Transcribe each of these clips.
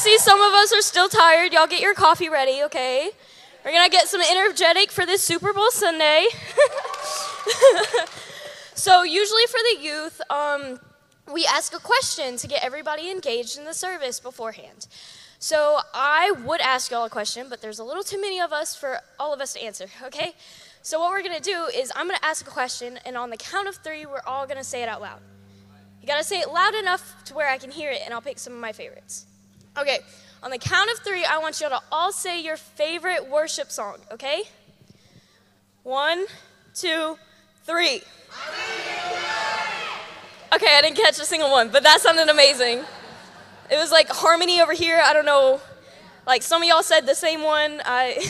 see some of us are still tired. Y'all get your coffee ready, okay? We're gonna get some energetic for this Super Bowl Sunday. so usually for the youth, um, we ask a question to get everybody engaged in the service beforehand. So I would ask y'all a question, but there's a little too many of us for all of us to answer, okay? So what we're gonna do is I'm gonna ask a question, and on the count of three, we're all gonna say it out loud. You gotta say it loud enough to where I can hear it, and I'll pick some of my favorites. Okay, on the count of three, I want you all to all say your favorite worship song, okay? One, two, three. Okay, I didn't catch a single one, but that sounded amazing. It was like harmony over here. I don't know. Like some of y'all said the same one. I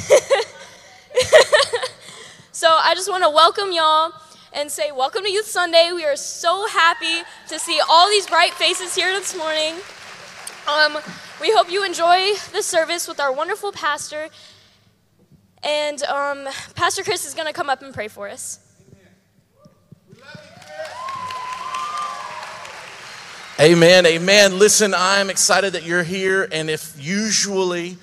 so I just want to welcome y'all and say welcome to Youth Sunday. We are so happy to see all these bright faces here this morning. Um, we hope you enjoy the service with our wonderful pastor. And um, Pastor Chris is going to come up and pray for us. Amen, amen. Listen, I'm excited that you're here. And if usually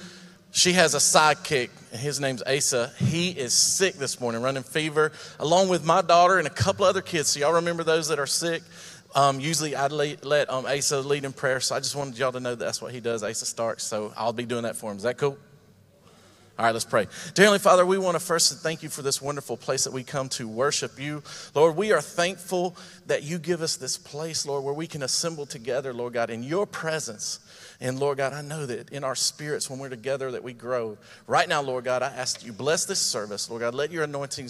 she has a sidekick, his name's Asa, he is sick this morning, running fever, along with my daughter and a couple other kids. So, y'all remember those that are sick? Um, usually I'd let, let um, Asa lead in prayer. So, I just wanted y'all to know that's what he does. Asa Starks. So, I'll be doing that for him. Is that cool? All right, let's pray. Dear Heavenly Father, we want to first thank you for this wonderful place that we come to worship you. Lord, we are thankful that you give us this place, Lord, where we can assemble together, Lord God, in your presence. And Lord God, I know that in our spirits, when we're together, that we grow. Right now, Lord God, I ask you, bless this service. Lord God, let your anointing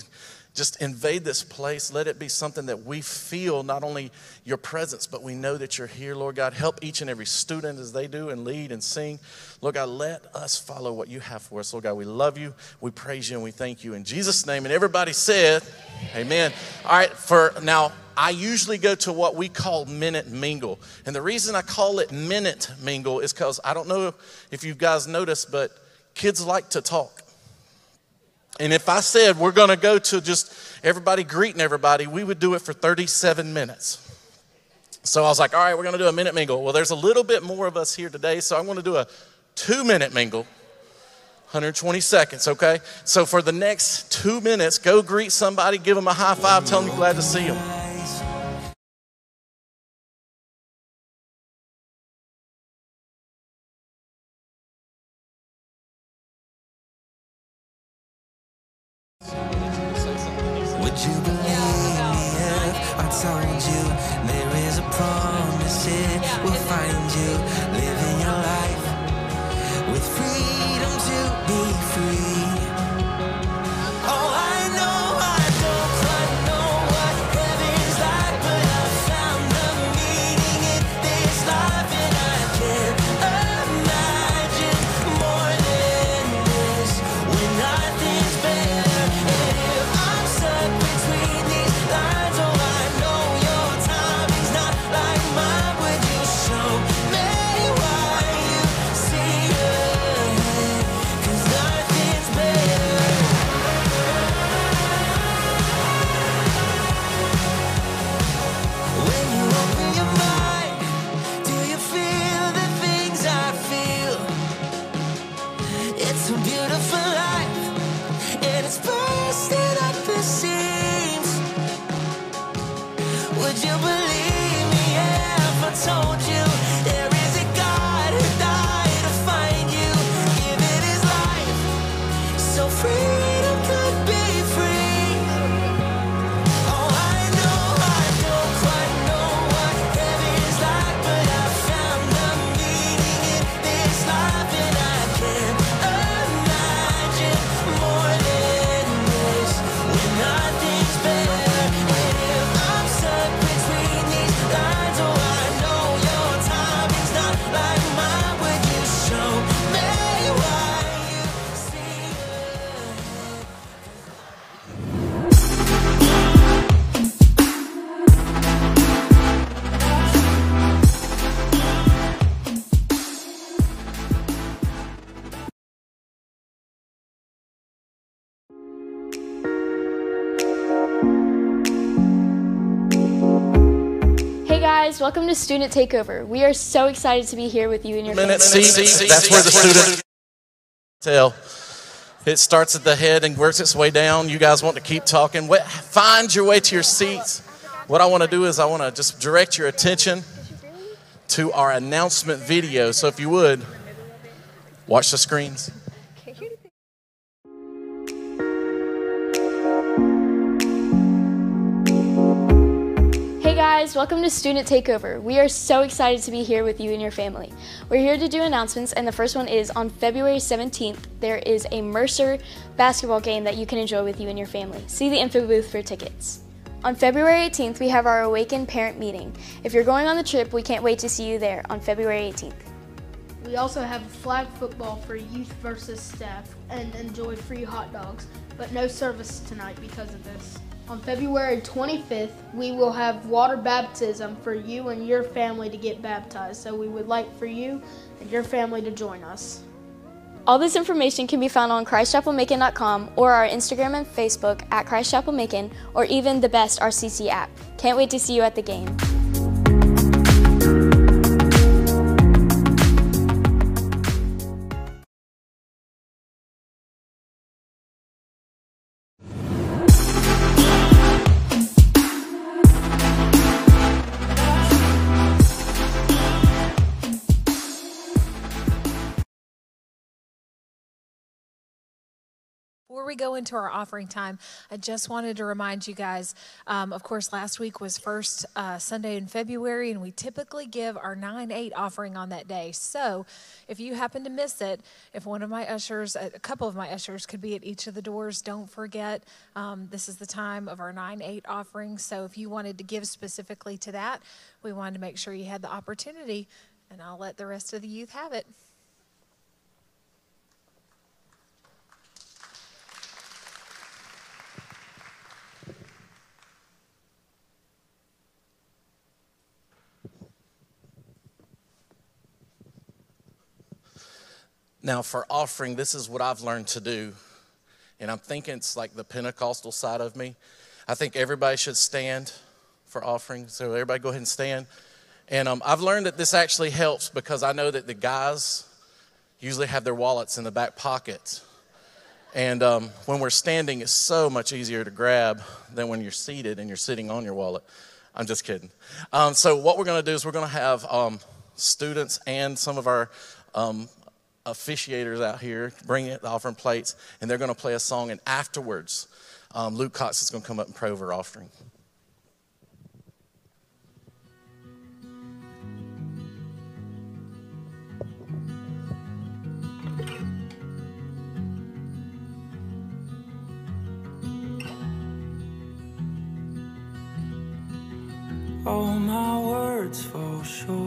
just invade this place. Let it be something that we feel not only your presence, but we know that you're here, Lord God. Help each and every student as they do and lead and sing. Lord God, let us follow what you have for us. Lord God, we love you, we praise you, and we thank you. In Jesus' name, and everybody said, Amen. All right, for now, I usually go to what we call minute mingle. And the reason I call it minute mingle is because I don't know if you guys noticed, but kids like to talk. And if I said we're going to go to just everybody greeting everybody, we would do it for 37 minutes. So I was like, all right, we're going to do a minute mingle. Well, there's a little bit more of us here today, so I'm going to do a two minute mingle. 120 seconds, okay? So for the next two minutes, go greet somebody, give them a high five, tell them you're glad to see them. Welcome to Student Takeover. We are so excited to be here with you and your Minute family. seats. That's where the student tell. It starts at the head and works its way down. You guys want to keep talking. Find your way to your seats. What I want to do is I want to just direct your attention to our announcement video. So if you would, watch the screens. Guys, welcome to Student Takeover. We are so excited to be here with you and your family. We're here to do announcements, and the first one is on February 17th, there is a Mercer basketball game that you can enjoy with you and your family. See the info booth for tickets. On February 18th, we have our Awaken Parent Meeting. If you're going on the trip, we can't wait to see you there on February 18th. We also have flag football for youth versus staff and enjoy free hot dogs, but no service tonight because of this. On February 25th, we will have water baptism for you and your family to get baptized. So we would like for you and your family to join us. All this information can be found on ChristChapelMacon.com or our Instagram and Facebook at Christ Chapel Macon or even the best RCC app. Can't wait to see you at the game. We go into our offering time, I just wanted to remind you guys. Um, of course, last week was first uh, Sunday in February, and we typically give our 9 8 offering on that day. So if you happen to miss it, if one of my ushers, a couple of my ushers could be at each of the doors, don't forget um, this is the time of our 9 8 offering. So if you wanted to give specifically to that, we wanted to make sure you had the opportunity, and I'll let the rest of the youth have it. Now, for offering, this is what I've learned to do. And I'm thinking it's like the Pentecostal side of me. I think everybody should stand for offering. So, everybody go ahead and stand. And um, I've learned that this actually helps because I know that the guys usually have their wallets in the back pocket. And um, when we're standing, it's so much easier to grab than when you're seated and you're sitting on your wallet. I'm just kidding. Um, so, what we're going to do is we're going to have um, students and some of our um, officiators out here bring it, the offering plates, and they're going to play a song. And afterwards, um, Luke Cox is going to come up and pray over offering. All my words fall short.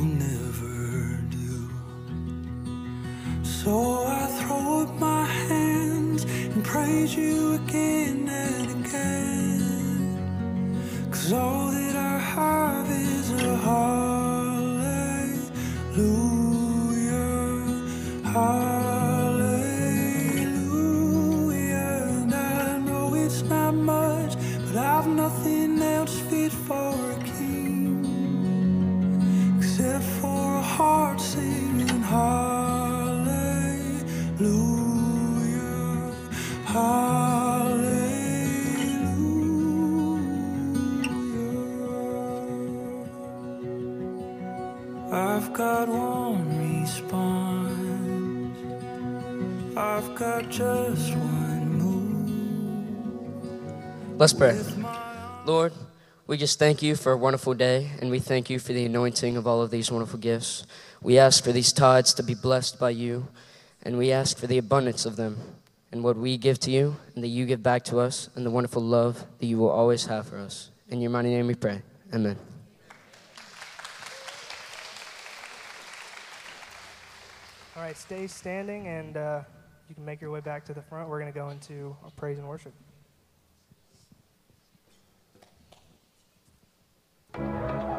So I throw up my hands and praise you again and again. Cause all that I have is a hallelujah. Let's pray. Lord, we just thank you for a wonderful day, and we thank you for the anointing of all of these wonderful gifts. We ask for these tithes to be blessed by you, and we ask for the abundance of them, and what we give to you, and that you give back to us, and the wonderful love that you will always have for us. In your mighty name we pray. Amen. All right, stay standing, and uh, you can make your way back to the front. We're going to go into praise and worship. Just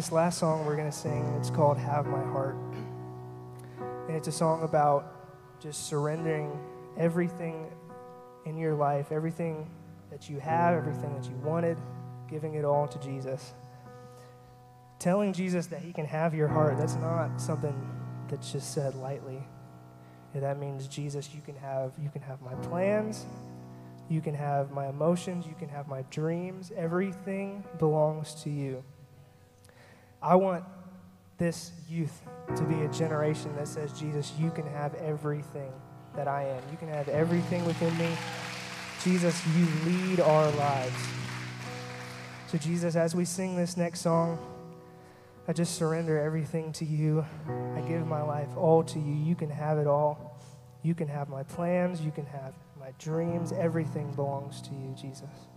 this last song we're going to sing, it's called Have My Heart. And it's a song about just surrendering everything in your life, everything that you have, everything that you wanted, giving it all to Jesus. Telling Jesus that He can have your heart, that's not something that's just said lightly. Yeah, that means Jesus, you can have you can have my plans, you can have my emotions, you can have my dreams. Everything belongs to you. I want this youth to be a generation that says, Jesus, you can have everything that I am. You can have everything within me. Jesus, you lead our lives. So, Jesus, as we sing this next song, I just surrender everything to you. I give my life all to you. You can have it all. You can have my plans. You can have my dreams. Everything belongs to you, Jesus.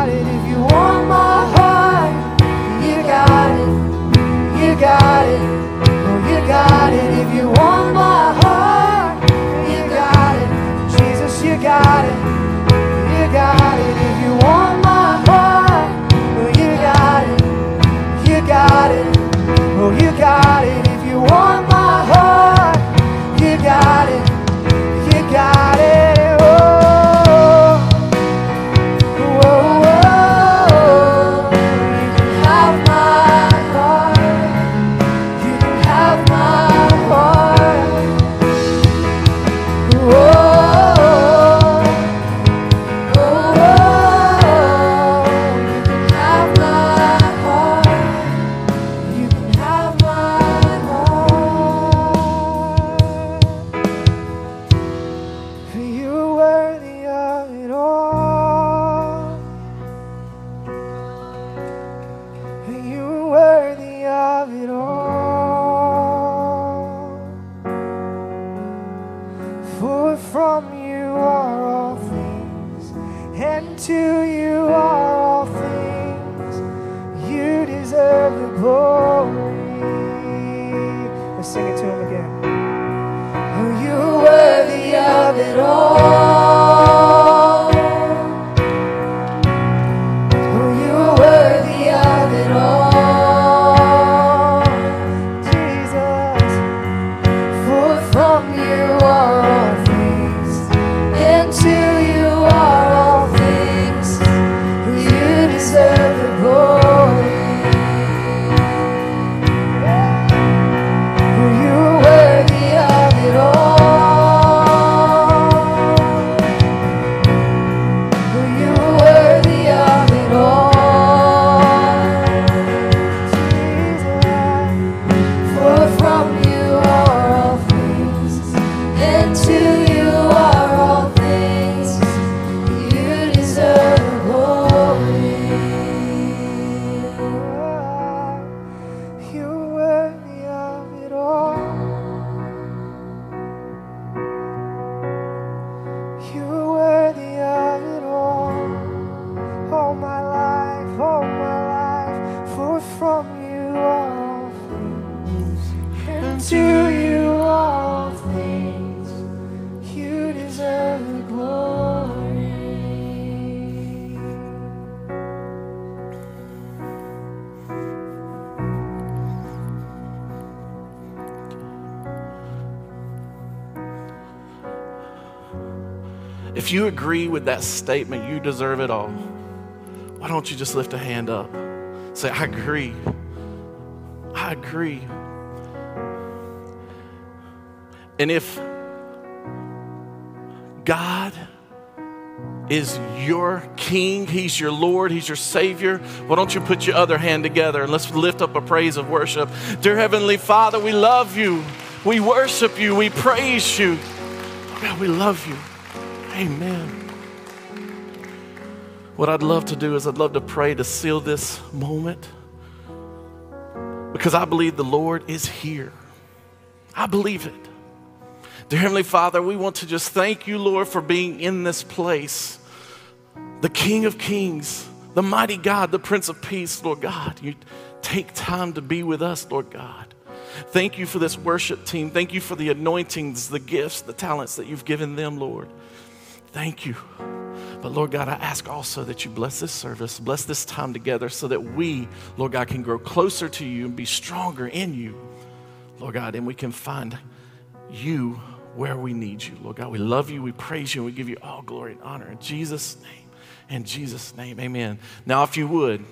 Got it. If you want my heart, you got it. You got it. You agree with that statement, you deserve it all. Why don't you just lift a hand up? Say, I agree. I agree. And if God is your king, he's your Lord, he's your Savior, why don't you put your other hand together and let's lift up a praise of worship. Dear Heavenly Father, we love you. We worship you. We praise you. God, we love you. Amen. What I'd love to do is I'd love to pray to seal this moment because I believe the Lord is here. I believe it. Dear Heavenly Father, we want to just thank you, Lord, for being in this place. The King of Kings, the mighty God, the Prince of Peace, Lord God. You take time to be with us, Lord God. Thank you for this worship team. Thank you for the anointings, the gifts, the talents that you've given them, Lord. Thank you. But Lord God, I ask also that you bless this service, bless this time together so that we, Lord God, can grow closer to you and be stronger in you, Lord God, and we can find you where we need you. Lord God, we love you, we praise you, and we give you all glory and honor. In Jesus' name, in Jesus' name, amen. Now, if you would,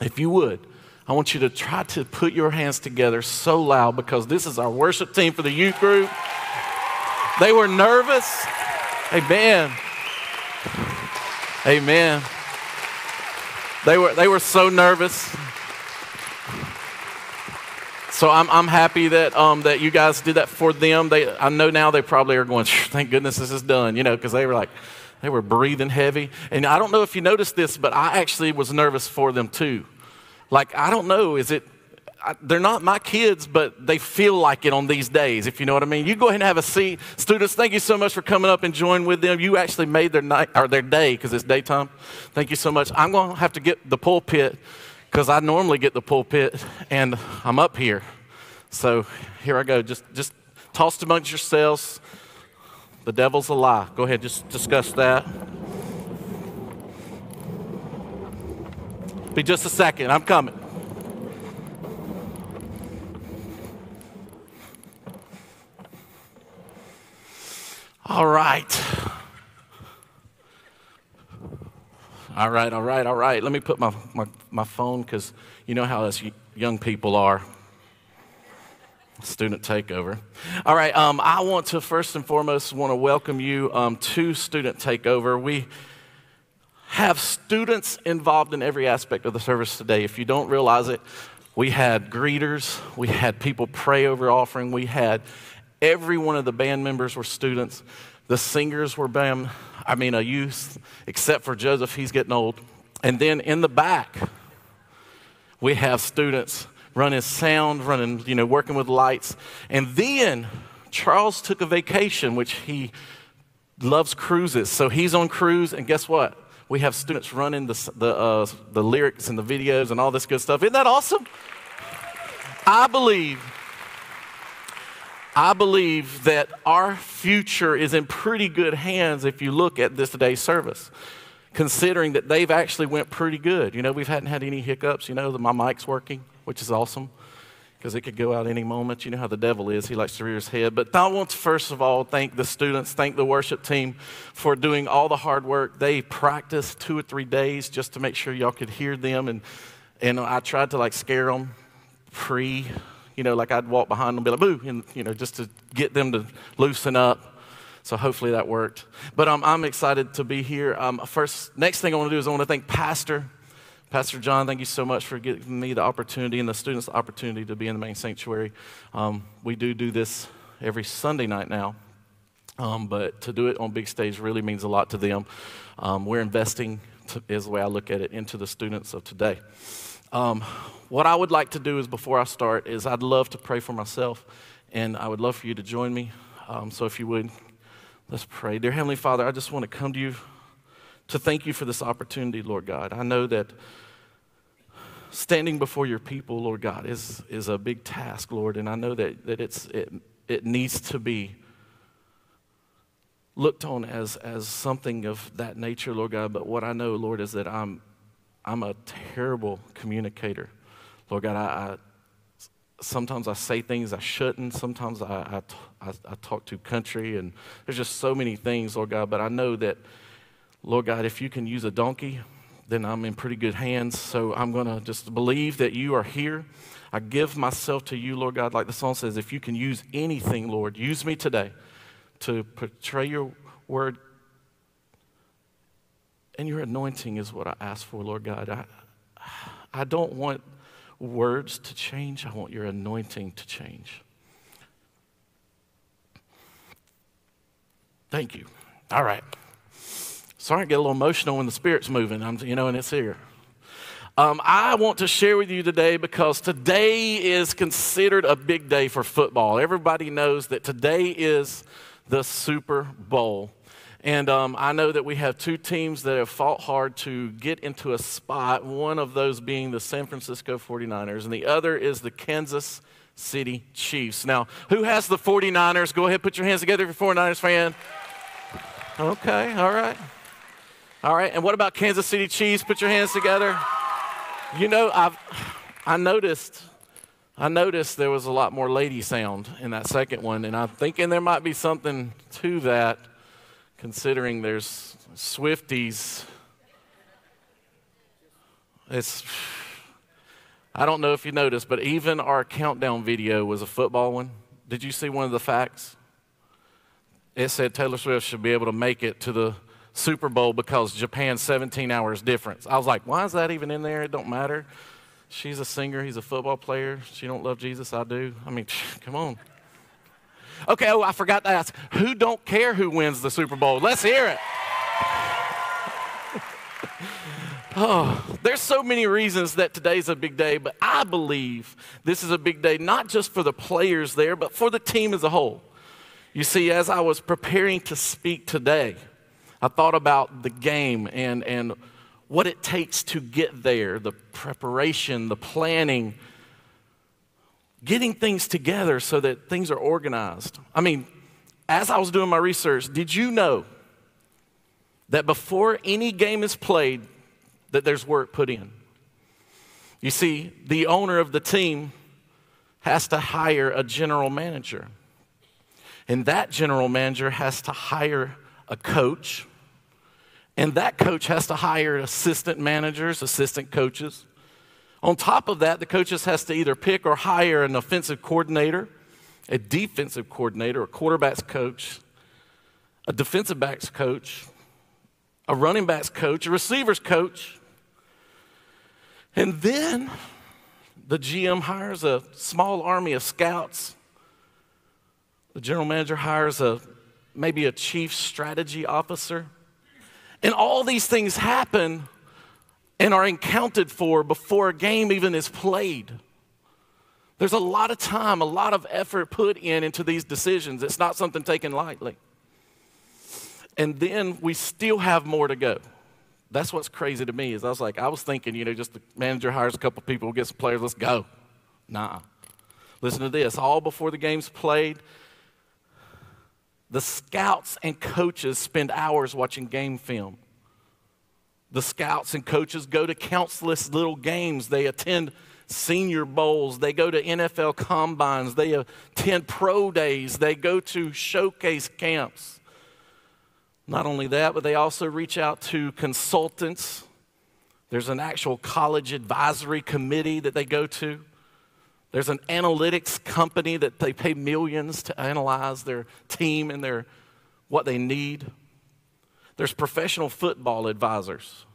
if you would, I want you to try to put your hands together so loud because this is our worship team for the youth group. They were nervous. Amen. Amen. They were, they were so nervous. So I'm, I'm happy that, um, that you guys did that for them. They, I know now they probably are going, thank goodness this is done, you know, because they were like, they were breathing heavy. And I don't know if you noticed this, but I actually was nervous for them too. Like, I don't know, is it, They're not my kids, but they feel like it on these days, if you know what I mean. You go ahead and have a seat. Students, thank you so much for coming up and joining with them. You actually made their night or their day because it's daytime. Thank you so much. I'm going to have to get the pulpit because I normally get the pulpit and I'm up here. So here I go. Just, just toss amongst yourselves. The devil's a lie. Go ahead, just discuss that. Be just a second. I'm coming. All right. All right, all right, all right. Let me put my, my, my phone because you know how us young people are. Student takeover. All right, um, I want to first and foremost want to welcome you um, to Student Takeover. We have students involved in every aspect of the service today. If you don't realize it, we had greeters, we had people pray over offering, we had every one of the band members were students, the singers were I mean a youth, except for Joseph, he's getting old. And then in the back, we have students running sound, running, you know, working with lights. And then Charles took a vacation, which he loves cruises. So he's on cruise, and guess what? We have students running the, the, uh, the lyrics and the videos and all this good stuff. Isn't that awesome? I believe, I believe that our future is in pretty good hands if you look at this today's service. Considering that they've actually went pretty good. You know, we've hadn't had any hiccups. You know, my mic's working, which is awesome because it could go out any moment. You know how the devil is, he likes to rear his head. But I want to first of all thank the students, thank the worship team for doing all the hard work. They practiced two or three days just to make sure y'all could hear them. And, and I tried to like scare them pre, you know, like I'd walk behind them and be like, boo, and, you know, just to get them to loosen up. So hopefully that worked. But um, I'm excited to be here. Um, first, next thing I want to do is I want to thank Pastor. Pastor John, thank you so much for giving me the opportunity and the students the opportunity to be in the main sanctuary. Um, we do do this every Sunday night now, um, but to do it on big stage really means a lot to them. Um, we're investing, is the way I look at it, into the students of today. Um, what I would like to do is before I start is I'd love to pray for myself, and I would love for you to join me. Um, so if you would, let's pray. Dear Heavenly Father, I just want to come to you to thank you for this opportunity, Lord God. I know that standing before your people, Lord God, is, is a big task, Lord, and I know that, that it's, it, it needs to be looked on as, as something of that nature, Lord God. But what I know, Lord, is that I'm, I'm a terrible communicator. Lord God, I, I sometimes I say things I shouldn't. Sometimes I, I, I, talk too country, and there's just so many things, Lord God. But I know that, Lord God, if you can use a donkey, then I'm in pretty good hands. So I'm going to just believe that you are here. I give myself to you, Lord God, like the song says, if you can use anything, Lord, use me today to portray your word. And your anointing is what I ask for, Lord God. I, I don't want words to change, I want your anointing to change. Thank you. All right. Sorry, I get a little emotional when the Spirit's moving, I'm, you know, and it's here. Um, I want to share with you today because today is considered a big day for football. Everybody knows that today is the Super Bowl. And um, I know that we have two teams that have fought hard to get into a spot, one of those being the San Francisco 49ers, and the other is the Kansas City Chiefs. Now, who has the 49ers? Go ahead, put your hands together if you're a 49ers fan. Okay, all right. All right, and what about Kansas City Chiefs? Put your hands together. You know, I've, I noticed, I noticed there was a lot more lady sound in that second one, and I'm thinking there might be something to that, considering there's Swifties. It's, I don't know if you noticed, but even our countdown video was a football one. Did you see one of the facts? It said Taylor Swift should be able to make it to the Super Bowl because Japan's 17 hours difference. I was like, why is that even in there? It don't matter. She's a singer. He's a football player. She don't love Jesus. I do. I mean, come on. Okay. Oh, I forgot to ask. Who don't care who wins the Super Bowl? Let's hear it. Oh, there's so many reasons that today's a big day, but I believe this is a big day not just for the players there, but for the team as a whole. You see, as I was preparing to speak today, I thought about the game and, and what it takes to get there, the preparation, the planning, getting things together so that things are organized. I mean, as I was doing my research, did you know that before any game is played, that there's work put in? You see, the owner of the team has to hire a general manager. And that general manager has to hire a coach. And that coach has to hire assistant managers, assistant coaches. On top of that, the coaches has to either pick or hire an offensive coordinator, a defensive coordinator, a quarterback's coach, a defensive backs coach, a running backs coach, a receivers coach. And then the GM hires a small army of scouts. The general manager hires a maybe a chief strategy officer. And all these things happen and are accounted for before a game even is played. There's a lot of time, a lot of effort put in into these decisions. It's not something taken lightly. And then we still have more to go. That's what's crazy to me is I was like, I was thinking, you know, just the manager hires a couple people, gets some players, let's go. Nah. Listen to this. All before the game's played, the scouts and coaches spend hours watching game film. The scouts and coaches go to countless little games. They attend senior bowls. They go to NFL combines. They attend pro days. They go to showcase camps. Not only that, but they also reach out to consultants. There's an actual college advisory committee that they go to. There's an analytics company that they pay millions to analyze their team and their what they need. There's professional football advisors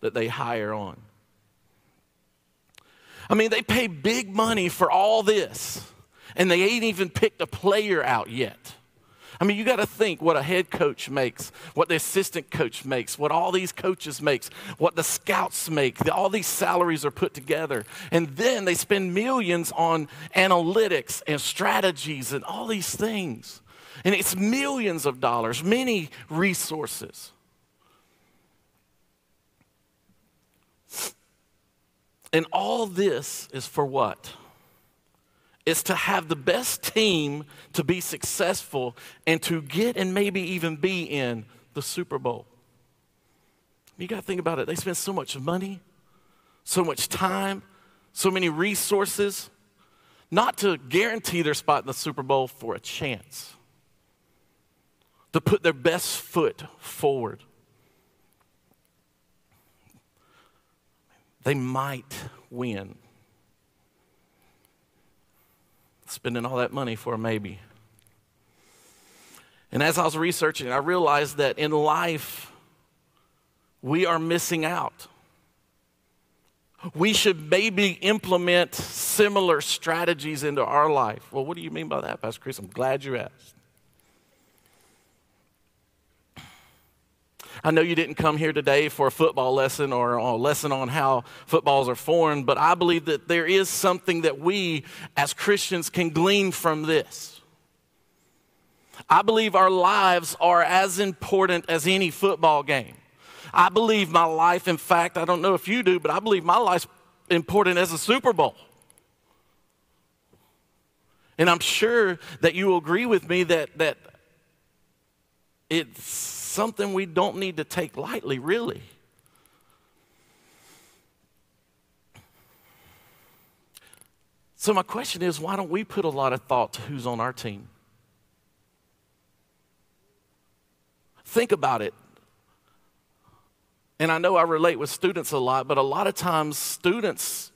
that they hire on. I mean, they pay big money for all this, and they ain't even picked a player out yet. I mean, you got to think what a head coach makes, what the assistant coach makes, what all these coaches makes, what the scouts make. All these salaries are put together. And then they spend millions on analytics and strategies and all these things. And it's millions of dollars, many resources. And all this is for what? It's to have the best team to be successful and to get and maybe even be in the Super Bowl. You got to think about it. They spend so much money, so much time, so many resources, not to guarantee their spot in the Super Bowl for a chance, to put their best foot forward. They might win. Spending all that money for a maybe. And as I was researching, I realized that in life, we are missing out. We should maybe implement similar strategies into our life. Well, what do you mean by that, Pastor Chris? I'm glad you asked. I know you didn't come here today for a football lesson or a lesson on how footballs are formed, but I believe that there is something that we as Christians can glean from this. I believe our lives are as important as any football game. I believe my life, in fact, I don't know if you do, but I believe my life's important as a Super Bowl. And I'm sure that you will agree with me that, that it's something we don't need to take lightly, really. So, my question is why don't we put a lot of thought to who's on our team? Think about it. And I know I relate with students a lot, but a lot of times students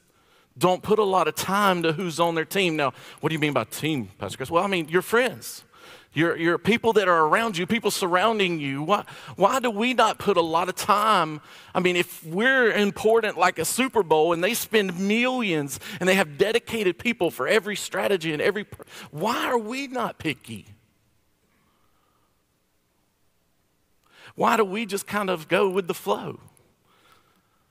don't put a lot of time to who's on their team. Now, what do you mean by team, Pastor Chris? Well, I mean your friends. Your, your people that are around you, people surrounding you. Why, why do we not put a lot of time? I mean, if we're important like a Super Bowl and they spend millions and they have dedicated people for every strategy and every, why are we not picky? Why do we just kind of go with the flow?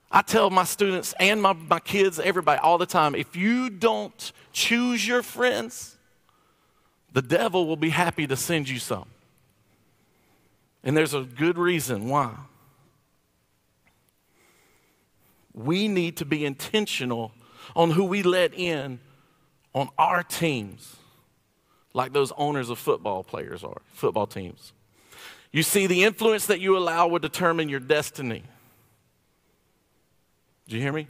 I tell my students and my, my kids, everybody, all the time if you don't choose your friends, the devil will be happy to send you some. And there's a good reason why. We need to be intentional on who we let in on our teams, like those owners of football players are, football teams. You see, the influence that you allow will determine your destiny. Do you hear me?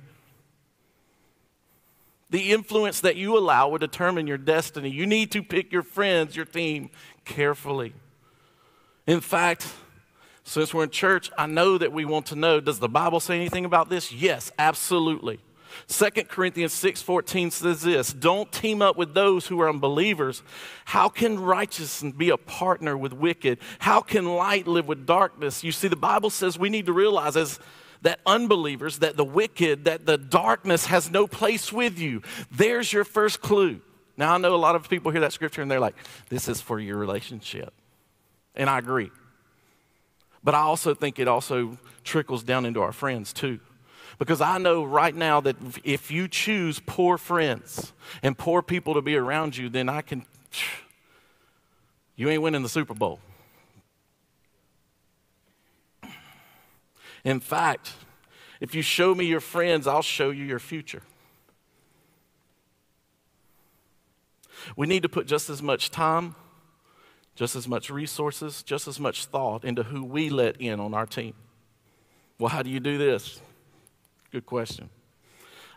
The influence that you allow will determine your destiny. You need to pick your friends, your team carefully. In fact, since we're in church, I know that we want to know does the Bible say anything about this? Yes, absolutely. 2 Corinthians 6:14 says this, don't team up with those who are unbelievers. How can righteousness be a partner with wicked? How can light live with darkness? You see the Bible says we need to realize as that unbelievers, that the wicked, that the darkness has no place with you. There's your first clue. Now, I know a lot of people hear that scripture and they're like, this is for your relationship. And I agree. But I also think it also trickles down into our friends too. Because I know right now that if you choose poor friends and poor people to be around you, then I can, you ain't winning the Super Bowl. In fact, if you show me your friends, I'll show you your future. We need to put just as much time, just as much resources, just as much thought into who we let in on our team. Well, how do you do this? Good question.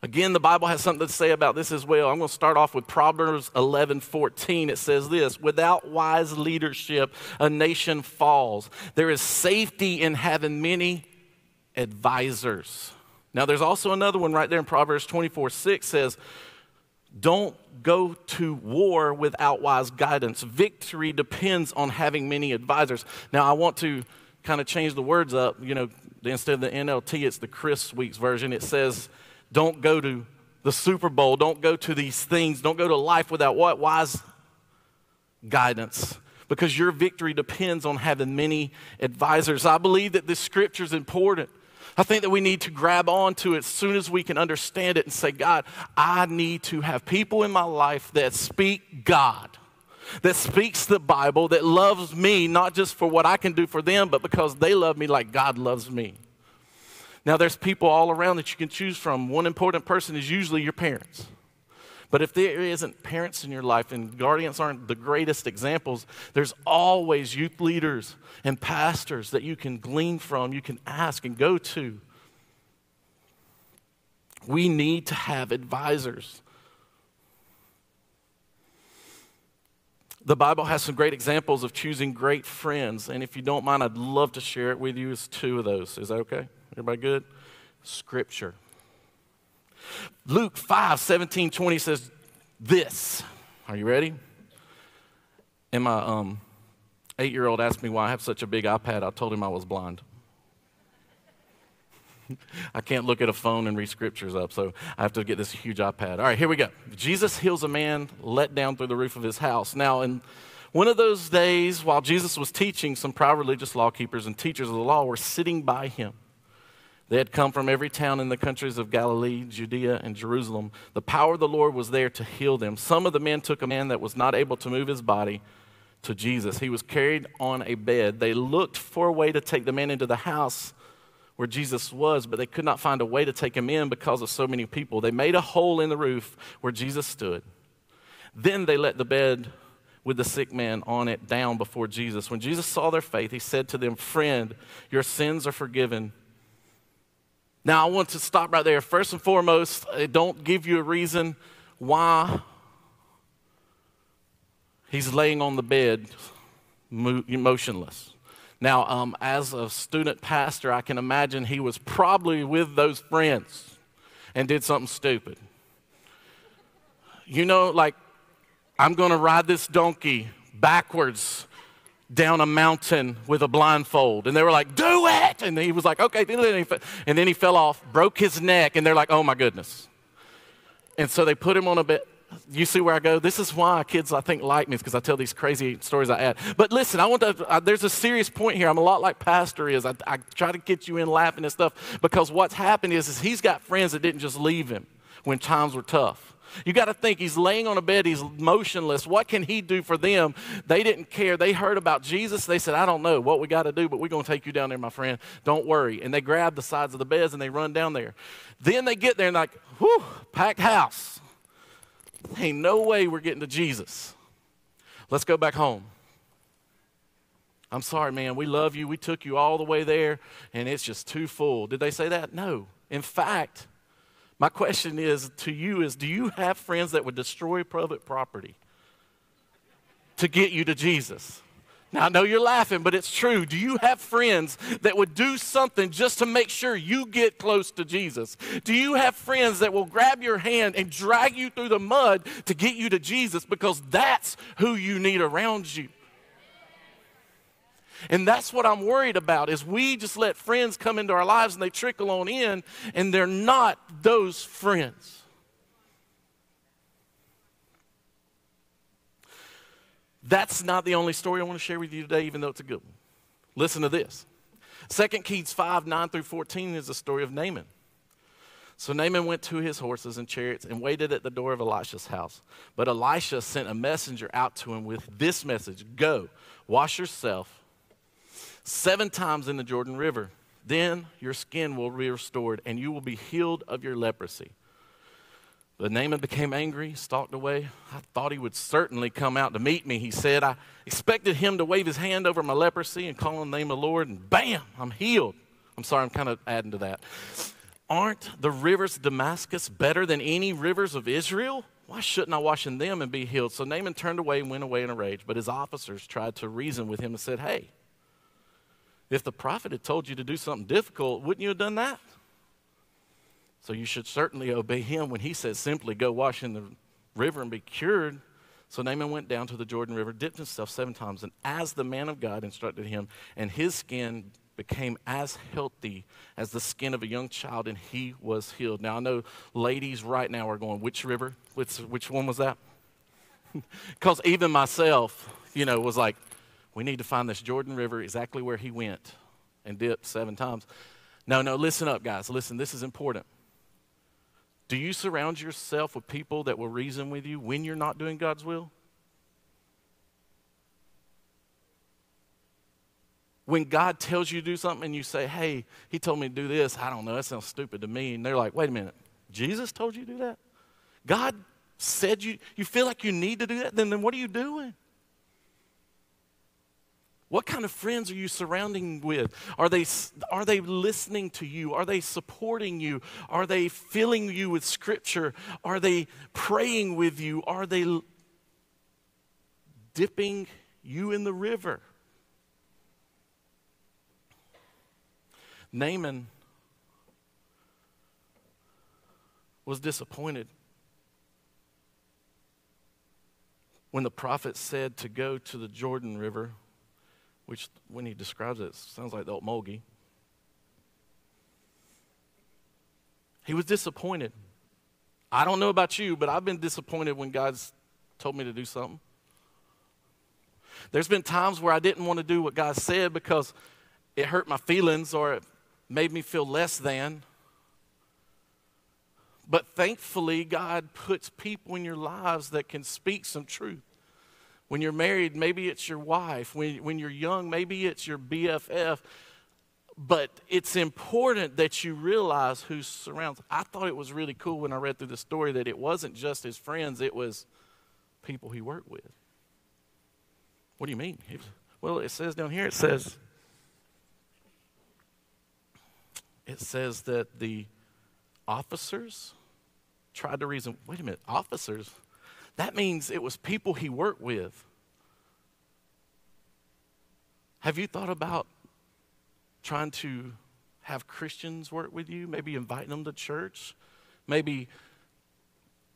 Again, the Bible has something to say about this as well. I'm going to start off with Proverbs 11 14. It says this Without wise leadership, a nation falls. There is safety in having many advisors. Now, there's also another one right there in Proverbs 24 6 says, Don't go to war without wise guidance. Victory depends on having many advisors. Now, I want to kind of change the words up. You know, instead of the NLT, it's the Chris Weeks version. It says, Don't go to the Super Bowl. Don't go to these things. Don't go to life without what? Wise guidance because your victory depends on having many advisors. I believe that this scripture is important. I think that we need to grab onto it as soon as we can understand it and say, God, I need to have people in my life that speak God, that speaks the Bible, that loves me, not just for what I can do for them, but because they love me like God loves me. Now, there's people all around that you can choose from. One important person is usually your parents. But if there isn't parents in your life and guardians aren't the greatest examples, there's always youth leaders and pastors that you can glean from, you can ask and go to. We need to have advisors. The Bible has some great examples of choosing great friends, and if you don't mind, I'd love to share it with you as two of those. Is that okay? Everybody good? Scripture. Luke 5 17, 20 says this. Are you ready? And my um, eight year old asked me why I have such a big iPad. I told him I was blind. I can't look at a phone and read scriptures up, so I have to get this huge iPad. All right, here we go. Jesus heals a man let down through the roof of his house. Now, in one of those days, while Jesus was teaching, some proud religious law keepers and teachers of the law were sitting by him. They had come from every town in the countries of Galilee, Judea, and Jerusalem. The power of the Lord was there to heal them. Some of the men took a man that was not able to move his body to Jesus. He was carried on a bed. They looked for a way to take the man into the house where Jesus was, but they could not find a way to take him in because of so many people. They made a hole in the roof where Jesus stood. Then they let the bed with the sick man on it down before Jesus. When Jesus saw their faith, he said to them, Friend, your sins are forgiven. Now, I want to stop right there. First and foremost, I don't give you a reason why he's laying on the bed motionless. Now, um, as a student pastor, I can imagine he was probably with those friends and did something stupid. You know, like, I'm going to ride this donkey backwards down a mountain with a blindfold. And they were like, do it. And he was like, okay. And then he fell off, broke his neck, and they're like, oh my goodness. And so they put him on a bed. You see where I go? This is why kids, I think, like me, because I tell these crazy stories I add. But listen, I want to, uh, there's a serious point here. I'm a lot like Pastor is. I, I try to get you in laughing and stuff because what's happened is, is he's got friends that didn't just leave him when times were tough. You got to think he's laying on a bed, he's motionless. What can he do for them? They didn't care. They heard about Jesus. They said, I don't know what we got to do, but we're going to take you down there, my friend. Don't worry. And they grab the sides of the beds and they run down there. Then they get there and, like, whew, packed house. Ain't no way we're getting to Jesus. Let's go back home. I'm sorry, man. We love you. We took you all the way there, and it's just too full. Did they say that? No. In fact, my question is to you is do you have friends that would destroy private property to get you to Jesus? Now I know you're laughing, but it's true. Do you have friends that would do something just to make sure you get close to Jesus? Do you have friends that will grab your hand and drag you through the mud to get you to Jesus because that's who you need around you? And that's what I'm worried about is we just let friends come into our lives and they trickle on in and they're not those friends. That's not the only story I want to share with you today, even though it's a good one. Listen to this. 2 Kings 5 9 through 14 is the story of Naaman. So Naaman went to his horses and chariots and waited at the door of Elisha's house. But Elisha sent a messenger out to him with this message Go, wash yourself seven times in the Jordan River. Then your skin will be restored, and you will be healed of your leprosy. But Naaman became angry, stalked away. I thought he would certainly come out to meet me, he said. I expected him to wave his hand over my leprosy and call on the name of the Lord, and bam, I'm healed. I'm sorry, I'm kind of adding to that. Aren't the rivers of Damascus better than any rivers of Israel? Why shouldn't I wash in them and be healed? So Naaman turned away and went away in a rage. But his officers tried to reason with him and said, Hey, if the prophet had told you to do something difficult, wouldn't you have done that? So you should certainly obey him when he says simply go wash in the river and be cured. So Naaman went down to the Jordan River, dipped himself seven times, and as the man of God instructed him, and his skin became as healthy as the skin of a young child, and he was healed. Now I know ladies right now are going, which river? Which, which one was that? Because even myself, you know, was like, we need to find this Jordan River exactly where he went and dipped seven times. No, no, listen up, guys. Listen, this is important. Do you surround yourself with people that will reason with you when you're not doing God's will? When God tells you to do something and you say, hey, he told me to do this, I don't know, that sounds stupid to me. And they're like, wait a minute, Jesus told you to do that? God said you, you feel like you need to do that? Then, then what are you doing? What kind of friends are you surrounding with? Are they, are they listening to you? Are they supporting you? Are they filling you with scripture? Are they praying with you? Are they dipping you in the river? Naaman was disappointed when the prophet said to go to the Jordan River which when he describes it, sounds like the old Mulgi. He was disappointed. I don't know about you, but I've been disappointed when God's told me to do something. There's been times where I didn't want to do what God said because it hurt my feelings or it made me feel less than. But thankfully, God puts people in your lives that can speak some truth. When you're married, maybe it's your wife. When, when you're young, maybe it's your BFF. But it's important that you realize who surrounds. I thought it was really cool when I read through the story that it wasn't just his friends, it was people he worked with. What do you mean? Well, it says down here, it says, it says that the officers tried to reason, wait a minute, officers? That means it was people he worked with. Have you thought about trying to have Christians work with you? Maybe inviting them to church? Maybe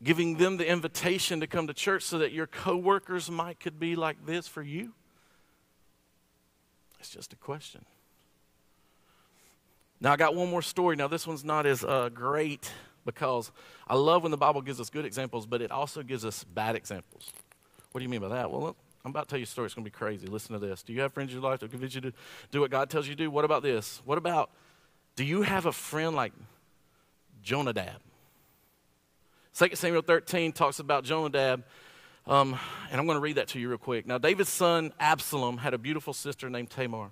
giving them the invitation to come to church so that your coworkers might could be like this for you? It's just a question. Now, I got one more story. Now, this one's not as uh, great because I love when the Bible gives us good examples, but it also gives us bad examples. What do you mean by that? Well, look, I'm about to tell you a story. It's going to be crazy. Listen to this. Do you have friends in your life that convince you to do what God tells you to do? What about this? What about, do you have a friend like Jonadab? 2 Samuel 13 talks about Jonadab, um, and I'm going to read that to you real quick. Now, David's son Absalom had a beautiful sister named Tamar.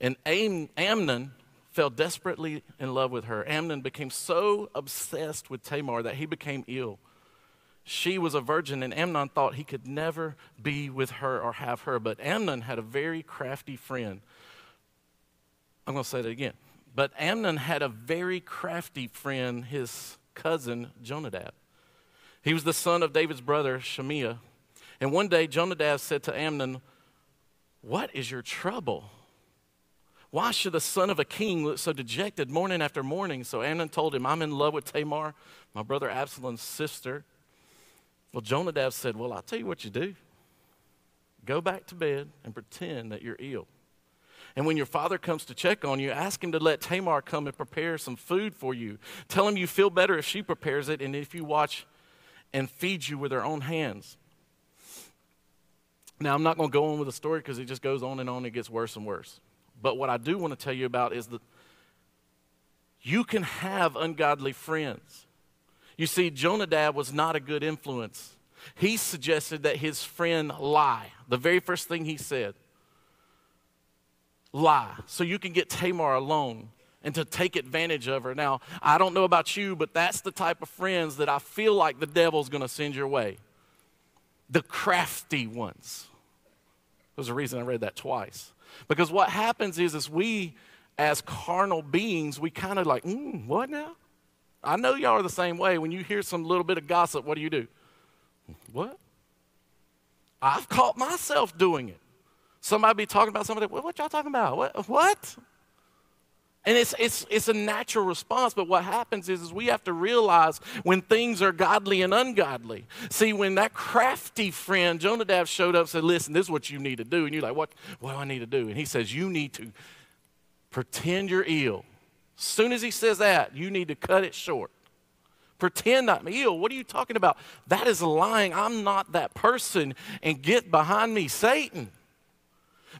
And Am- Amnon fell desperately in love with her. Amnon became so obsessed with Tamar that he became ill. She was a virgin, and Amnon thought he could never be with her or have her. But Amnon had a very crafty friend. I'm going to say that again. But Amnon had a very crafty friend, his cousin Jonadab. He was the son of David's brother, Shimea. And one day, Jonadab said to Amnon, What is your trouble? Why should the son of a king look so dejected morning after morning? So Amnon told him, I'm in love with Tamar, my brother Absalom's sister. Well, Jonadab said, Well, I'll tell you what you do. Go back to bed and pretend that you're ill. And when your father comes to check on you, ask him to let Tamar come and prepare some food for you. Tell him you feel better if she prepares it and if you watch and feed you with her own hands. Now, I'm not going to go on with the story because it just goes on and on. It gets worse and worse. But what I do want to tell you about is that you can have ungodly friends. You see, Jonadab was not a good influence. He suggested that his friend lie. The very first thing he said. lie so you can get Tamar alone and to take advantage of her. Now, I don't know about you, but that's the type of friends that I feel like the devil's going to send your way. The crafty ones. There's a reason I read that twice. Because what happens is, is we, as carnal beings, we kind of like, mm, what now? I know y'all are the same way. When you hear some little bit of gossip, what do you do? What? I've caught myself doing it. Somebody be talking about somebody, what, what y'all talking about? What? What? And it's, it's, it's a natural response, but what happens is, is we have to realize when things are godly and ungodly. See, when that crafty friend, Jonadab, showed up and said, Listen, this is what you need to do. And you're like, What, what do I need to do? And he says, You need to pretend you're ill. As soon as he says that, you need to cut it short. Pretend I'm ill. What are you talking about? That is lying. I'm not that person. And get behind me, Satan.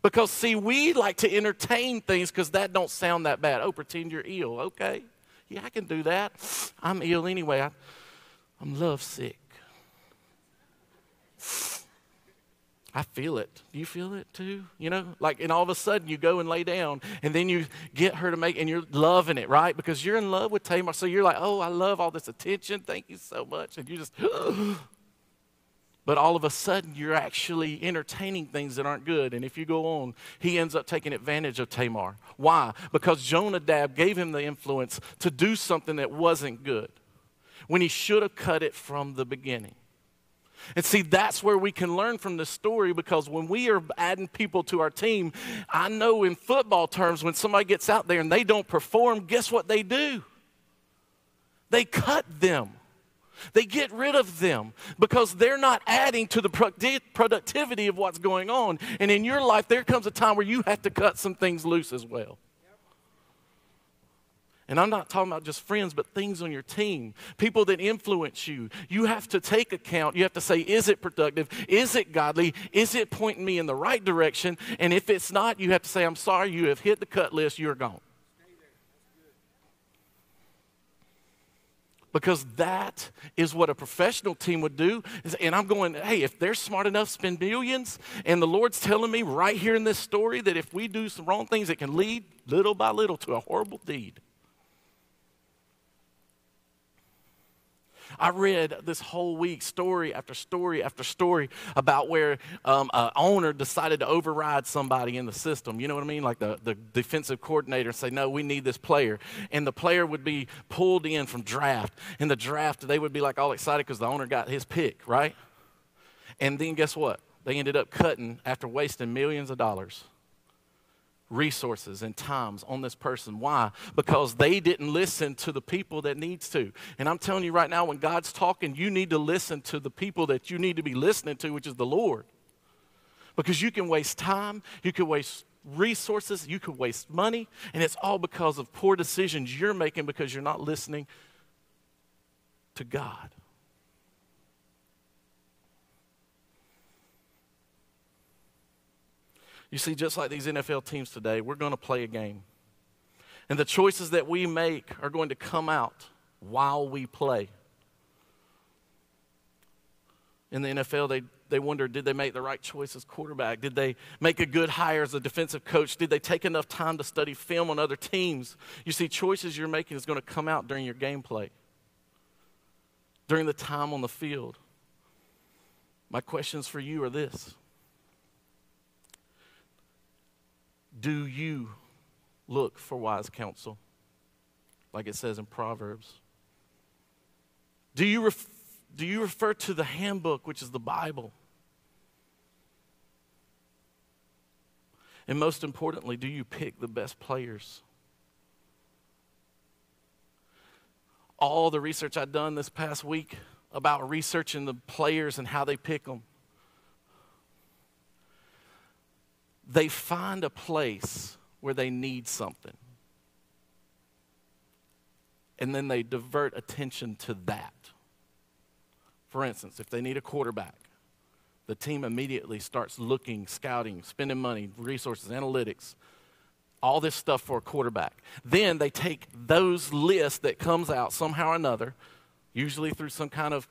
Because see, we like to entertain things because that don't sound that bad. Oh, pretend you're ill. Okay. Yeah, I can do that. I'm ill anyway. I, I'm lovesick. I feel it. Do you feel it too? You know, like, and all of a sudden you go and lay down, and then you get her to make, and you're loving it, right? Because you're in love with Tamar. So you're like, oh, I love all this attention. Thank you so much. And you just, oh, but all of a sudden you're actually entertaining things that aren't good. And if you go on, he ends up taking advantage of Tamar. Why? Because Jonadab gave him the influence to do something that wasn't good when he should have cut it from the beginning. And see, that's where we can learn from this story because when we are adding people to our team, I know in football terms, when somebody gets out there and they don't perform, guess what they do? They cut them. They get rid of them because they're not adding to the productivity of what's going on. And in your life, there comes a time where you have to cut some things loose as well. And I'm not talking about just friends, but things on your team, people that influence you. You have to take account. You have to say, is it productive? Is it godly? Is it pointing me in the right direction? And if it's not, you have to say, I'm sorry, you have hit the cut list, you're gone. Because that is what a professional team would do. And I'm going, hey, if they're smart enough spend millions, and the Lord's telling me right here in this story that if we do some wrong things, it can lead little by little to a horrible deed. I read this whole week story after story after story about where um, an owner decided to override somebody in the system. You know what I mean? Like the, the defensive coordinator say, no, we need this player. And the player would be pulled in from draft. In the draft, they would be like all excited because the owner got his pick, right? And then guess what? They ended up cutting after wasting millions of dollars resources and times on this person. Why? Because they didn't listen to the people that needs to. And I'm telling you right now, when God's talking, you need to listen to the people that you need to be listening to, which is the Lord. Because you can waste time, you can waste resources, you can waste money, and it's all because of poor decisions you're making because you're not listening to God. You see, just like these NFL teams today, we're going to play a game. And the choices that we make are going to come out while we play. In the NFL, they, they wonder did they make the right choice as quarterback? Did they make a good hire as a defensive coach? Did they take enough time to study film on other teams? You see, choices you're making is going to come out during your gameplay, during the time on the field. My questions for you are this Do you look for wise counsel? Like it says in Proverbs. Do you, ref- do you refer to the handbook, which is the Bible? And most importantly, do you pick the best players? All the research I've done this past week about researching the players and how they pick them they find a place where they need something. And then they divert attention to that. For instance, if they need a quarterback, the team immediately starts looking, scouting, spending money, resources, analytics, all this stuff for a quarterback. Then they take those lists that comes out somehow or another, usually through some kind of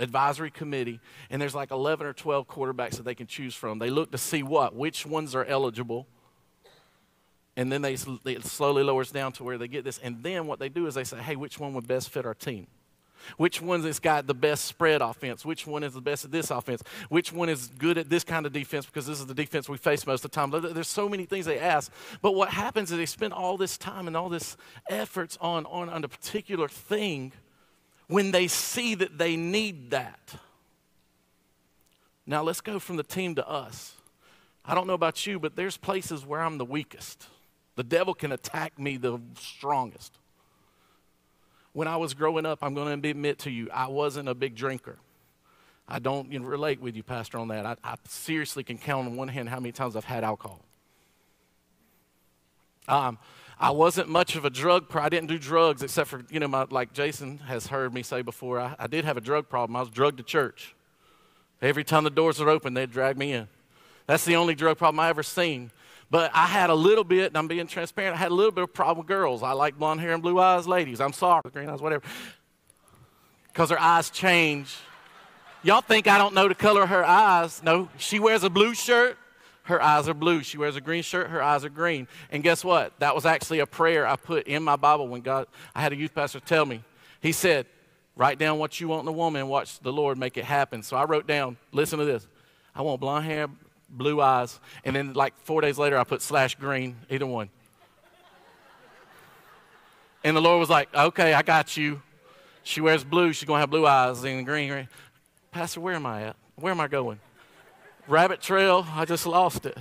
advisory committee, and there's like 11 or 12 quarterbacks that they can choose from. They look to see what? Which ones are eligible? And then they, it slowly lowers down to where they get this. And then what they do is they say, hey, which one would best fit our team? Which one has got the best spread offense? Which one is the best at this offense? Which one is good at this kind of defense because this is the defense we face most of the time? There's so many things they ask. But what happens is they spend all this time and all this efforts on, on, on a particular thing when they see that they need that. Now let's go from the team to us. I don't know about you, but there's places where I'm the weakest. The devil can attack me the strongest. When I was growing up, I'm going to admit to you, I wasn't a big drinker. I don't relate with you, Pastor, on that. I, I seriously can count on one hand how many times I've had alcohol. Um, I wasn't much of a drug. Pro- I didn't do drugs except for you know, my, like Jason has heard me say before. I, I did have a drug problem. I was drugged to church. Every time the doors were open, they'd drag me in. That's the only drug problem I ever seen. But I had a little bit, and I'm being transparent. I had a little bit of problem with girls. I like blonde hair and blue eyes ladies. I'm sorry, green eyes, whatever, because her eyes change. Y'all think I don't know the color of her eyes? No, she wears a blue shirt her eyes are blue. She wears a green shirt, her eyes are green. And guess what? That was actually a prayer I put in my Bible when God, I had a youth pastor tell me. He said, Write down what you want in a woman watch the Lord make it happen. So I wrote down, listen to this. I want blonde hair, blue eyes, and then like four days later I put slash green, either one. And the Lord was like, Okay, I got you. She wears blue, she's gonna have blue eyes and green. Pastor, where am I at? Where am I going? Rabbit trail, I just lost it.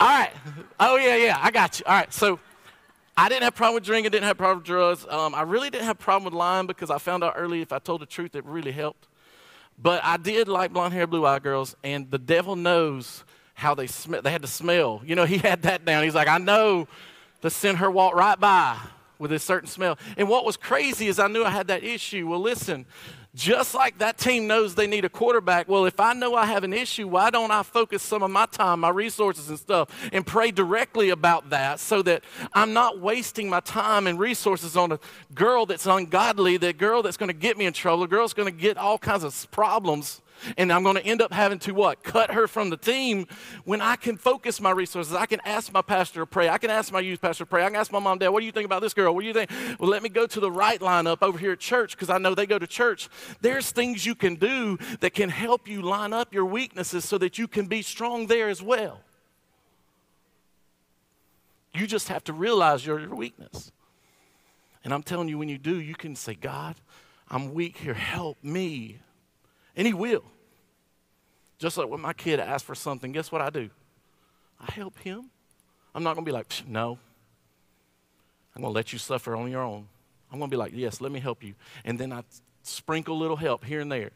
All right. Oh, yeah, yeah, I got you. All right. So I didn't have problem with drinking, didn't have problem with drugs. Um, I really didn't have problem with lying because I found out early if I told the truth, it really helped. But I did like blonde hair, blue eyed girls, and the devil knows how they smell. They had to smell. You know, he had that down. He's like, I know to send her walk right by with a certain smell. And what was crazy is I knew I had that issue. Well, listen, just like that team knows they need a quarterback, well, if I know I have an issue, why don't I focus some of my time, my resources, and stuff and pray directly about that so that I'm not wasting my time and resources on a girl that's ungodly, that girl that's going to get me in trouble, a girl that's going to get all kinds of problems and I'm going to end up having to what? Cut her from the team when I can focus my resources. I can ask my pastor to pray. I can ask my youth pastor to pray. I can ask my mom, dad, what do you think about this girl? What do you think? Well, let me go to the right lineup over here at church because I know they go to church. There's things you can do that can help you line up your weaknesses so that you can be strong there as well. You just have to realize your, your weakness. And I'm telling you, when you do, you can say, God, I'm weak here. Help me. And He will. Just like when my kid asks for something, guess what I do? I help him. I'm not going to be like, no. I'm going to let you suffer on your own. I'm going to be like, yes, let me help you. And then I sprinkle a little help here and there.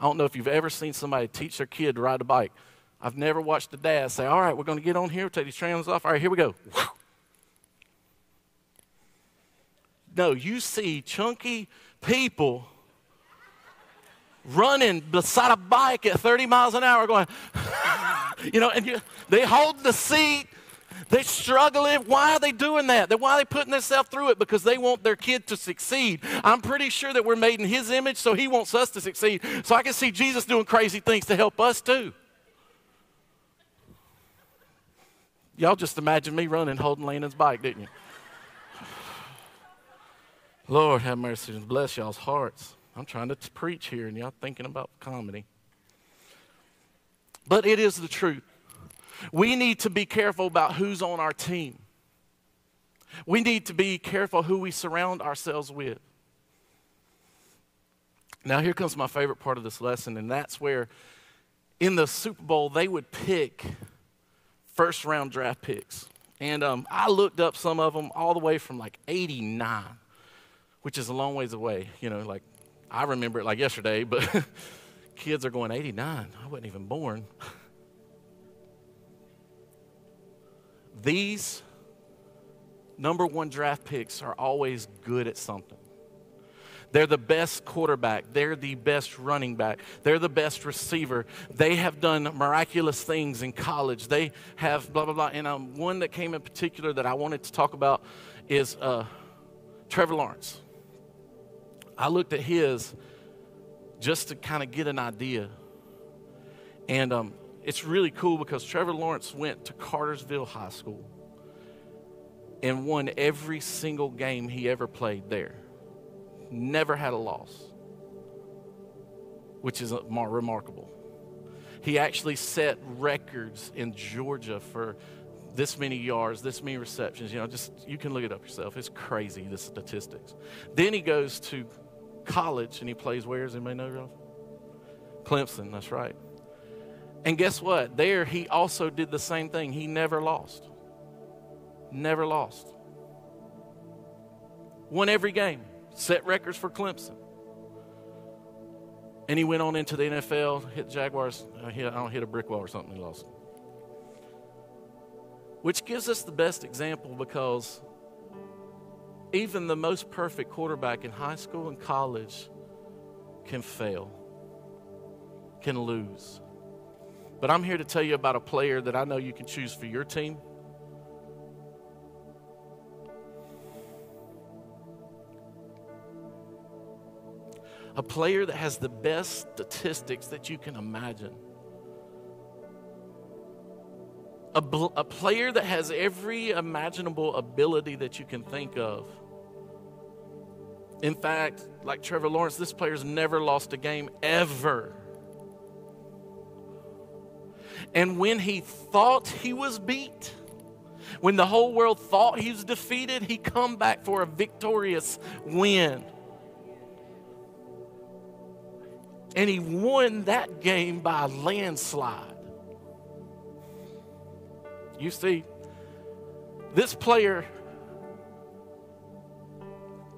I don't know if you've ever seen somebody teach their kid to ride a bike. I've never watched a dad say, all right, we're going to get on here, take these trains off. All right, here we go. No, you see chunky people running beside a bike at 30 miles an hour going, you know, and you, they hold the seat. They're struggling. Why are they doing that? Why are they putting themselves through it? Because they want their kid to succeed. I'm pretty sure that we're made in his image, so he wants us to succeed. So I can see Jesus doing crazy things to help us too. Y'all just imagine me running, holding Landon's bike, didn't you? Lord have mercy and bless y'all's hearts. I'm trying to t- preach here and y'all thinking about comedy. But it is the truth. We need to be careful about who's on our team. We need to be careful who we surround ourselves with. Now, here comes my favorite part of this lesson, and that's where in the Super Bowl they would pick first round draft picks. And um, I looked up some of them all the way from like 89, which is a long ways away. You know, like I remember it like yesterday, but kids are going 89. I wasn't even born. These number one draft picks are always good at something. They're the best quarterback. They're the best running back. They're the best receiver. They have done miraculous things in college. They have blah, blah, blah. And um, one that came in particular that I wanted to talk about is uh, Trevor Lawrence. I looked at his just to kind of get an idea. And um, it's really cool because Trevor Lawrence went to Cartersville High School and won every single game he ever played there. Never had a loss, which is uh, remarkable. He actually set records in Georgia for this many yards, this many receptions. You know, just you can look it up yourself. It's crazy, the statistics. Then he goes to college and he plays where? Does anybody know? Clemson, that's right. And guess what? There, he also did the same thing. He never lost. Never lost. Won every game, set records for Clemson. And he went on into the NFL, hit Jaguars. Uh, hit, I don't hit a brick wall or something, he lost. Which gives us the best example because even the most perfect quarterback in high school and college can fail, can lose. But I'm here to tell you about a player that I know you can choose for your team. A player that has the best statistics that you can imagine. A, bl- a player that has every imaginable ability that you can think of. In fact, like Trevor Lawrence, this player's never lost a game ever. And when he thought he was beat, when the whole world thought he was defeated, he come back for a victorious win. And he won that game by a landslide. You see, this player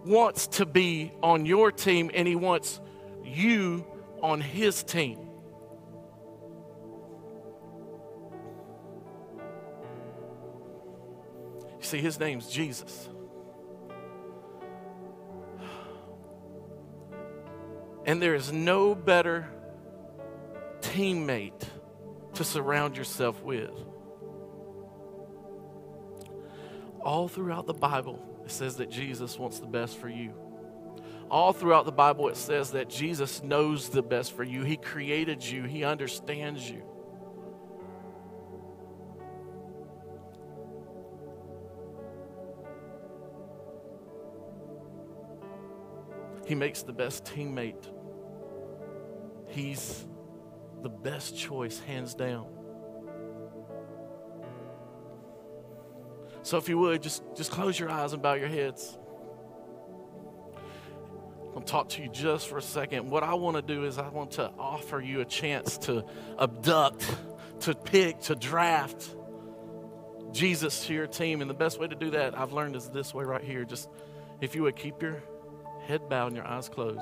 wants to be on your team and he wants you on his team. You see, his name's Jesus. And there is no better teammate to surround yourself with. All throughout the Bible, it says that Jesus wants the best for you. All throughout the Bible, it says that Jesus knows the best for you. He created you, He understands you. He makes the best teammate. He's the best choice, hands down. So if you would, just, just close your eyes and bow your heads. I'll talk to you just for a second. What I want to do is I want to offer you a chance to abduct, to pick, to draft Jesus to your team. And the best way to do that, I've learned, is this way right here. Just if you would keep your head bowed and your eyes closed.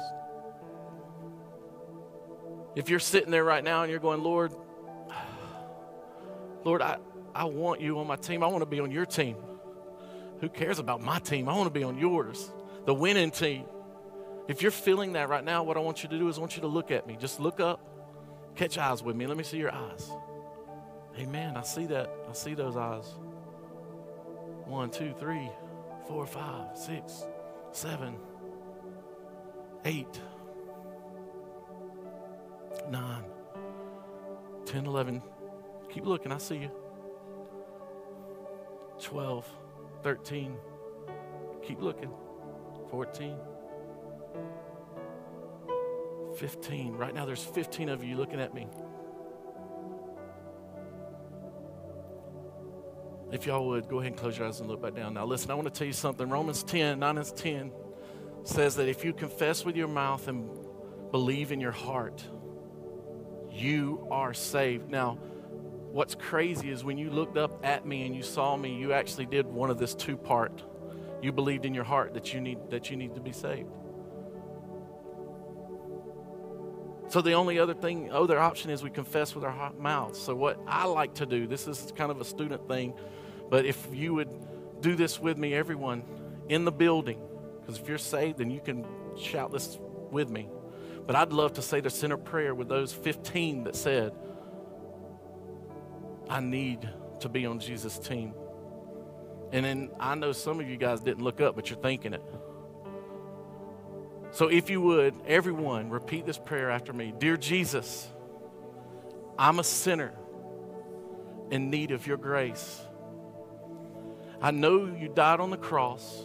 If you're sitting there right now and you're going, Lord, Lord, I, I want you on my team. I want to be on your team. Who cares about my team? I want to be on yours, the winning team. If you're feeling that right now, what I want you to do is I want you to look at me. Just look up, catch eyes with me. Let me see your eyes. Amen. I see that. I see those eyes. One, two, three, four, five, six, seven, eight, nine, ten, eleven. Keep looking. I see you. 12, 13. Keep looking. 14. 15. Right now, there's 15 of you looking at me. If y'all would, go ahead and close your eyes and look back down. Now, listen, I want to tell you something. Romans 10, 9 and 10 says that if you confess with your mouth and believe in your heart, you are saved. Now, what's crazy is when you looked up at me and you saw me, you actually did one of this two part. You believed in your heart that you need that you need to be saved. So the only other thing, other option is we confess with our mouths. So what I like to do, this is kind of a student thing, but if you would do this with me, everyone in the building, because if you're saved, then you can shout this with me. But I'd love to say the sinner prayer with those 15 that said, I need to be on Jesus' team. And then I know some of you guys didn't look up, but you're thinking it. So if you would, everyone, repeat this prayer after me Dear Jesus, I'm a sinner in need of your grace. I know you died on the cross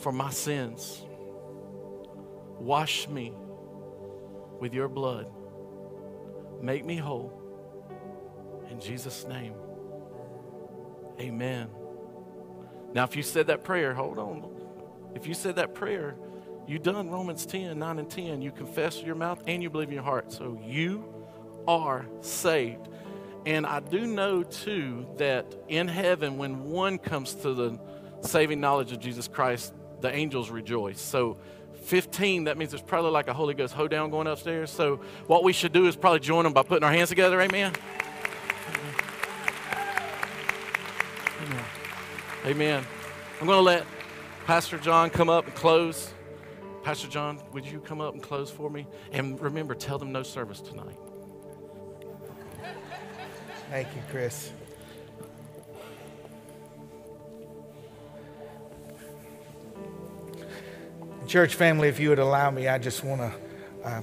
for my sins. Wash me with your blood. Make me whole. In Jesus' name, amen. Now, if you said that prayer, hold on. If you said that prayer, you done Romans 10, 9 and 10. You confess with your mouth and you believe in your heart. So you are saved. And I do know too that in heaven, when one comes to the saving knowledge of Jesus Christ, the angels rejoice. So 15, that means there's probably like a Holy Ghost hoedown going upstairs. So what we should do is probably join them by putting our hands together. Amen. Amen. Amen. I'm going to let Pastor John come up and close. Pastor John, would you come up and close for me? And remember, tell them no service tonight. Thank you, Chris. Church family, if you would allow me, I just want to uh,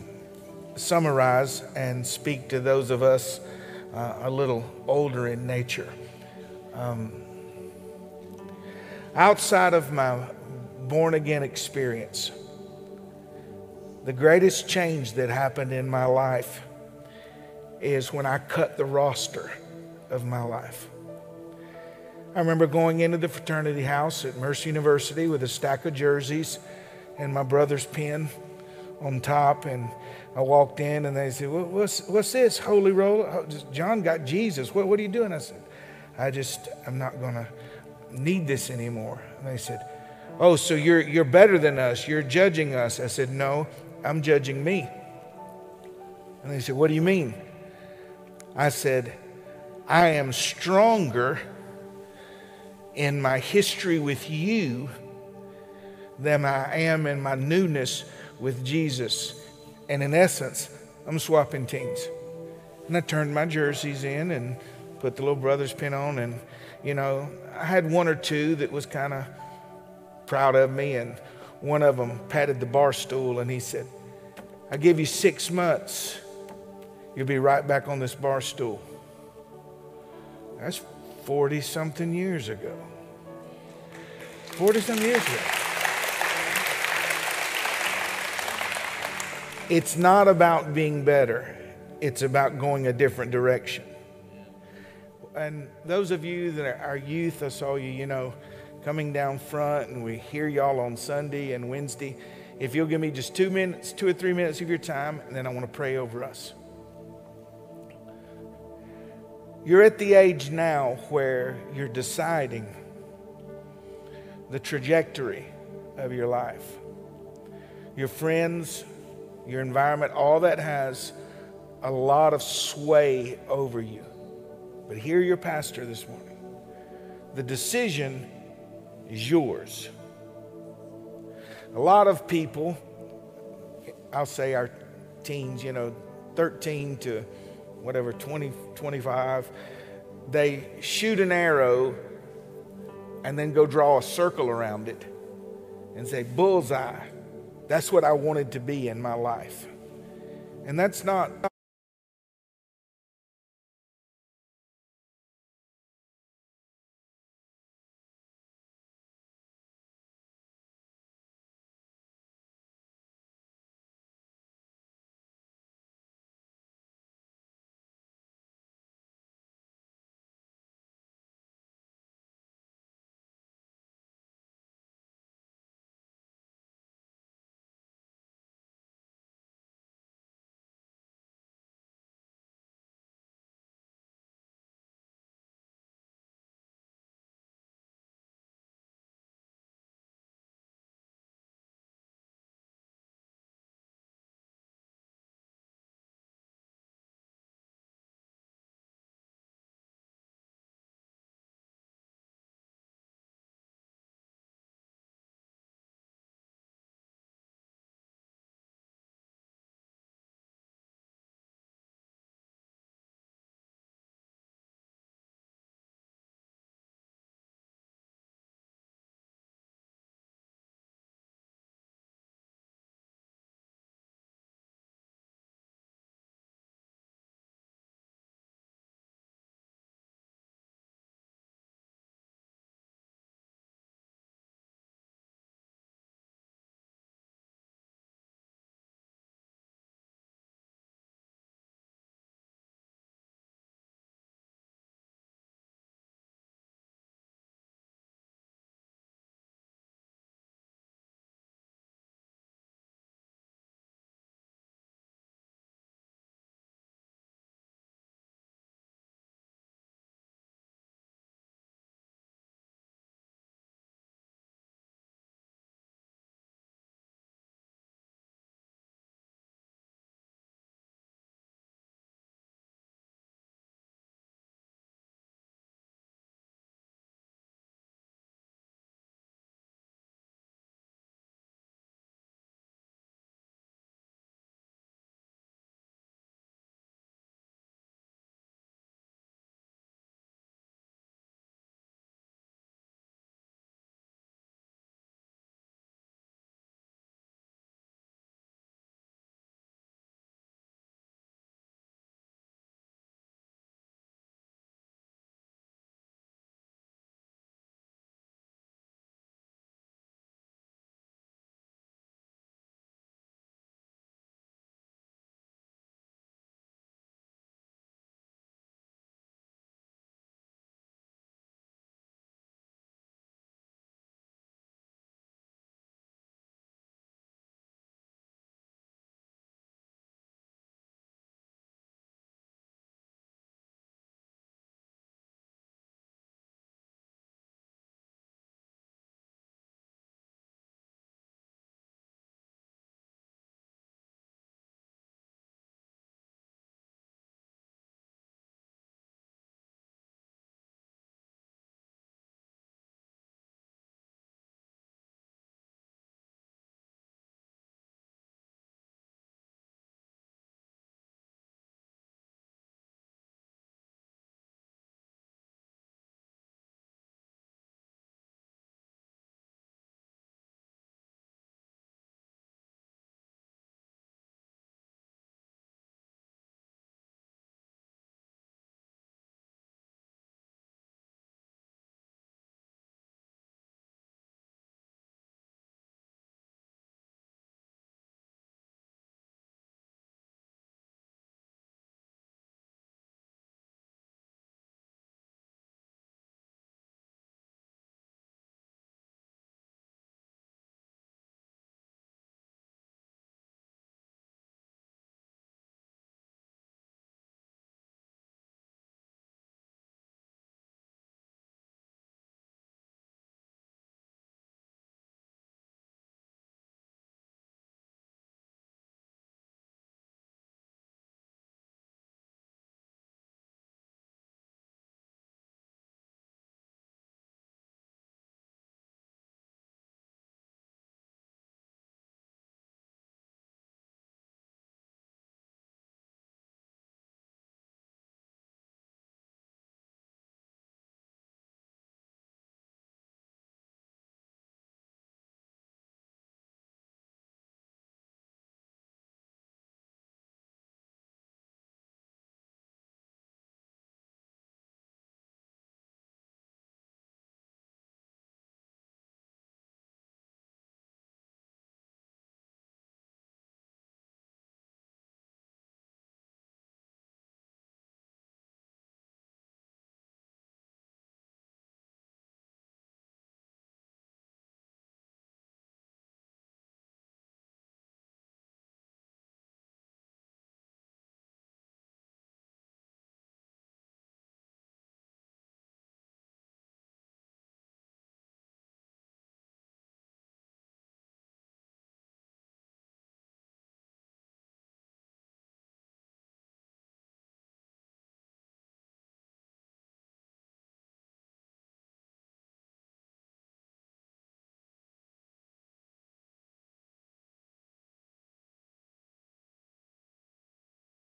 summarize and speak to those of us uh, a little older in nature. Um, outside of my born again experience, the greatest change that happened in my life is when I cut the roster of my life. I remember going into the fraternity house at Mercer University with a stack of jerseys and my brother's pen on top. And I walked in and they said, What's, what's this, Holy Roll? Oh, John got Jesus. What, what are you doing? I said, I just, I'm not going to need this anymore. And they said, Oh, so you're, you're better than us. You're judging us. I said, No, I'm judging me. And they said, What do you mean? I said, I am stronger in my history with you than I am in my newness with Jesus. And in essence, I'm swapping teams. And I turned my jerseys in and put the little brother's pin on. And, you know, I had one or two that was kind of proud of me. And one of them patted the bar stool and he said, I give you six months. You'll be right back on this bar stool. That's 40 something years ago. 40 something years ago. It's not about being better, it's about going a different direction. And those of you that are youth, I saw you, you know, coming down front, and we hear y'all on Sunday and Wednesday. If you'll give me just two minutes, two or three minutes of your time, and then I want to pray over us. You're at the age now where you're deciding the trajectory of your life. Your friends, your environment, all that has a lot of sway over you. But hear your pastor this morning. The decision is yours. A lot of people, I'll say our teens, you know, 13 to whatever, 20, 25, they shoot an arrow and then go draw a circle around it and say, bullseye. That's what I wanted to be in my life. And that's not